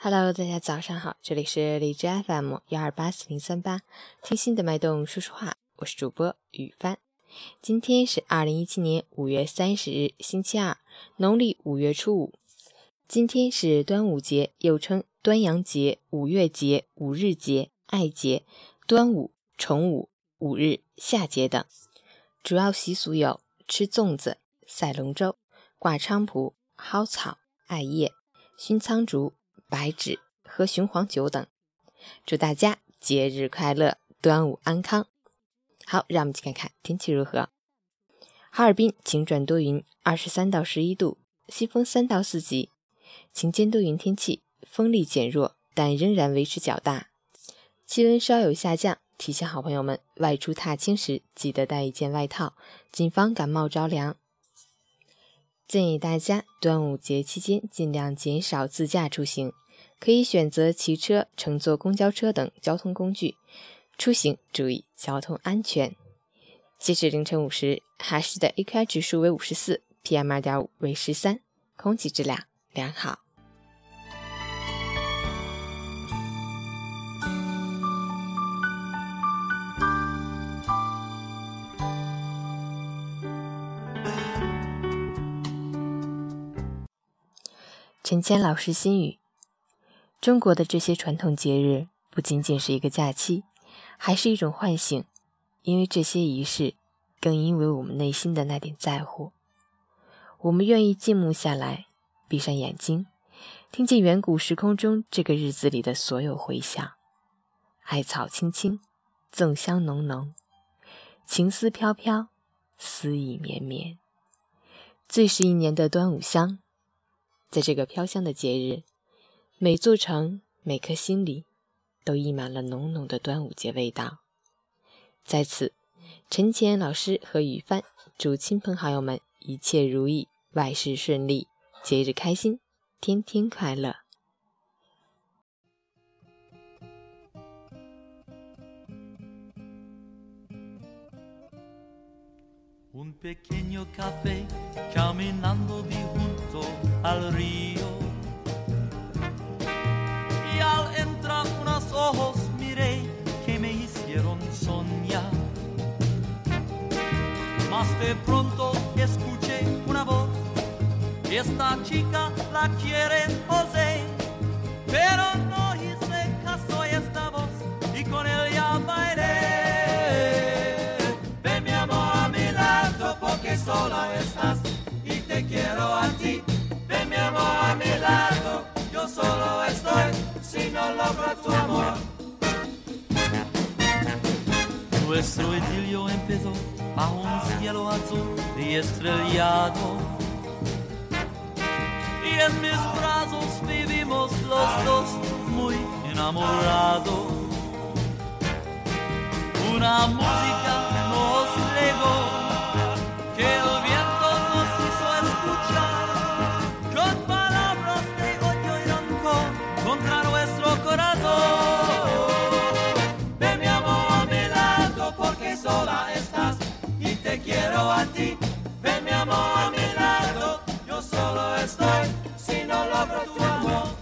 Hello，大家早上好，这里是荔枝 FM 幺二八四零三八，听心的脉动说说话，我是主播雨帆。今天是二零一七年五月三十日，星期二，农历五月初五。今天是端午节，又称端阳节、五月节、五日节、爱节、端午、重午、五日、夏节等。主要习俗有吃粽子、赛龙舟、挂菖蒲、蒿草、艾叶、熏苍竹。白芷喝雄黄酒等，祝大家节日快乐，端午安康。好，让我们去看看天气如何。哈尔滨晴转多云，二十三到十一度，西风三到四级，晴间多云天气，风力减弱，但仍然维持较大，气温稍有下降。提醒好朋友们外出踏青时记得带一件外套，谨防感冒着凉。建议大家端午节期间尽量减少自驾出行，可以选择骑车、乘坐公交车等交通工具出行，注意交通安全。截止凌晨五时，哈市的 AQI 指数为五十四，PM 二点五为十三，空气质量良好。陈谦老师心语：中国的这些传统节日不仅仅是一个假期，还是一种唤醒。因为这些仪式，更因为我们内心的那点在乎。我们愿意静默下来，闭上眼睛，听见远古时空中这个日子里的所有回响。艾草青青，粽香浓浓，情思飘飘，思意绵绵。最是一年的端午香。在这个飘香的节日，每座城、每颗心里，都溢满了浓浓的端午节味道。在此，陈乾老师和雨帆祝亲朋好友们一切如意，万事顺利，节日开心，天天快乐。Un pequeño café caminando vi junto al río. Y al entrar unos ojos miré que me hicieron soñar. Más de pronto escuché una voz, esta chica la quiere José, pero no solo estás y te quiero a ti. Ven mi amor a mi lado, yo solo estoy si no logro tu amor. Nuestro idilio empezó bajo un cielo azul y estrellado. Y en mis brazos vivimos los dos muy enamorados. Una música sola estás y te quiero a ti. Ven mi amor a mi lado, yo solo estoy si no logro tu amor.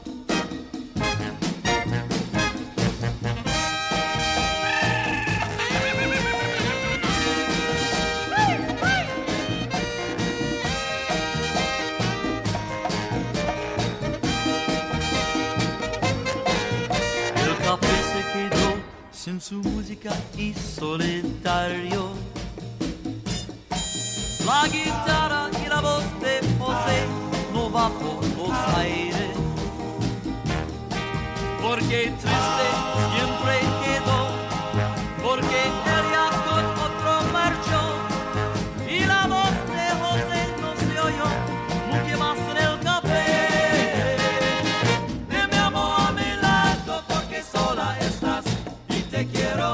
sin su y solitario. La guitarra y la voz de José no va por los aires, porque triste siempre quedó, porque ella con otro marchó y la voz de José no se oyó mucho más en el café. Dime amor a mi lado porque sola estás y te quiero.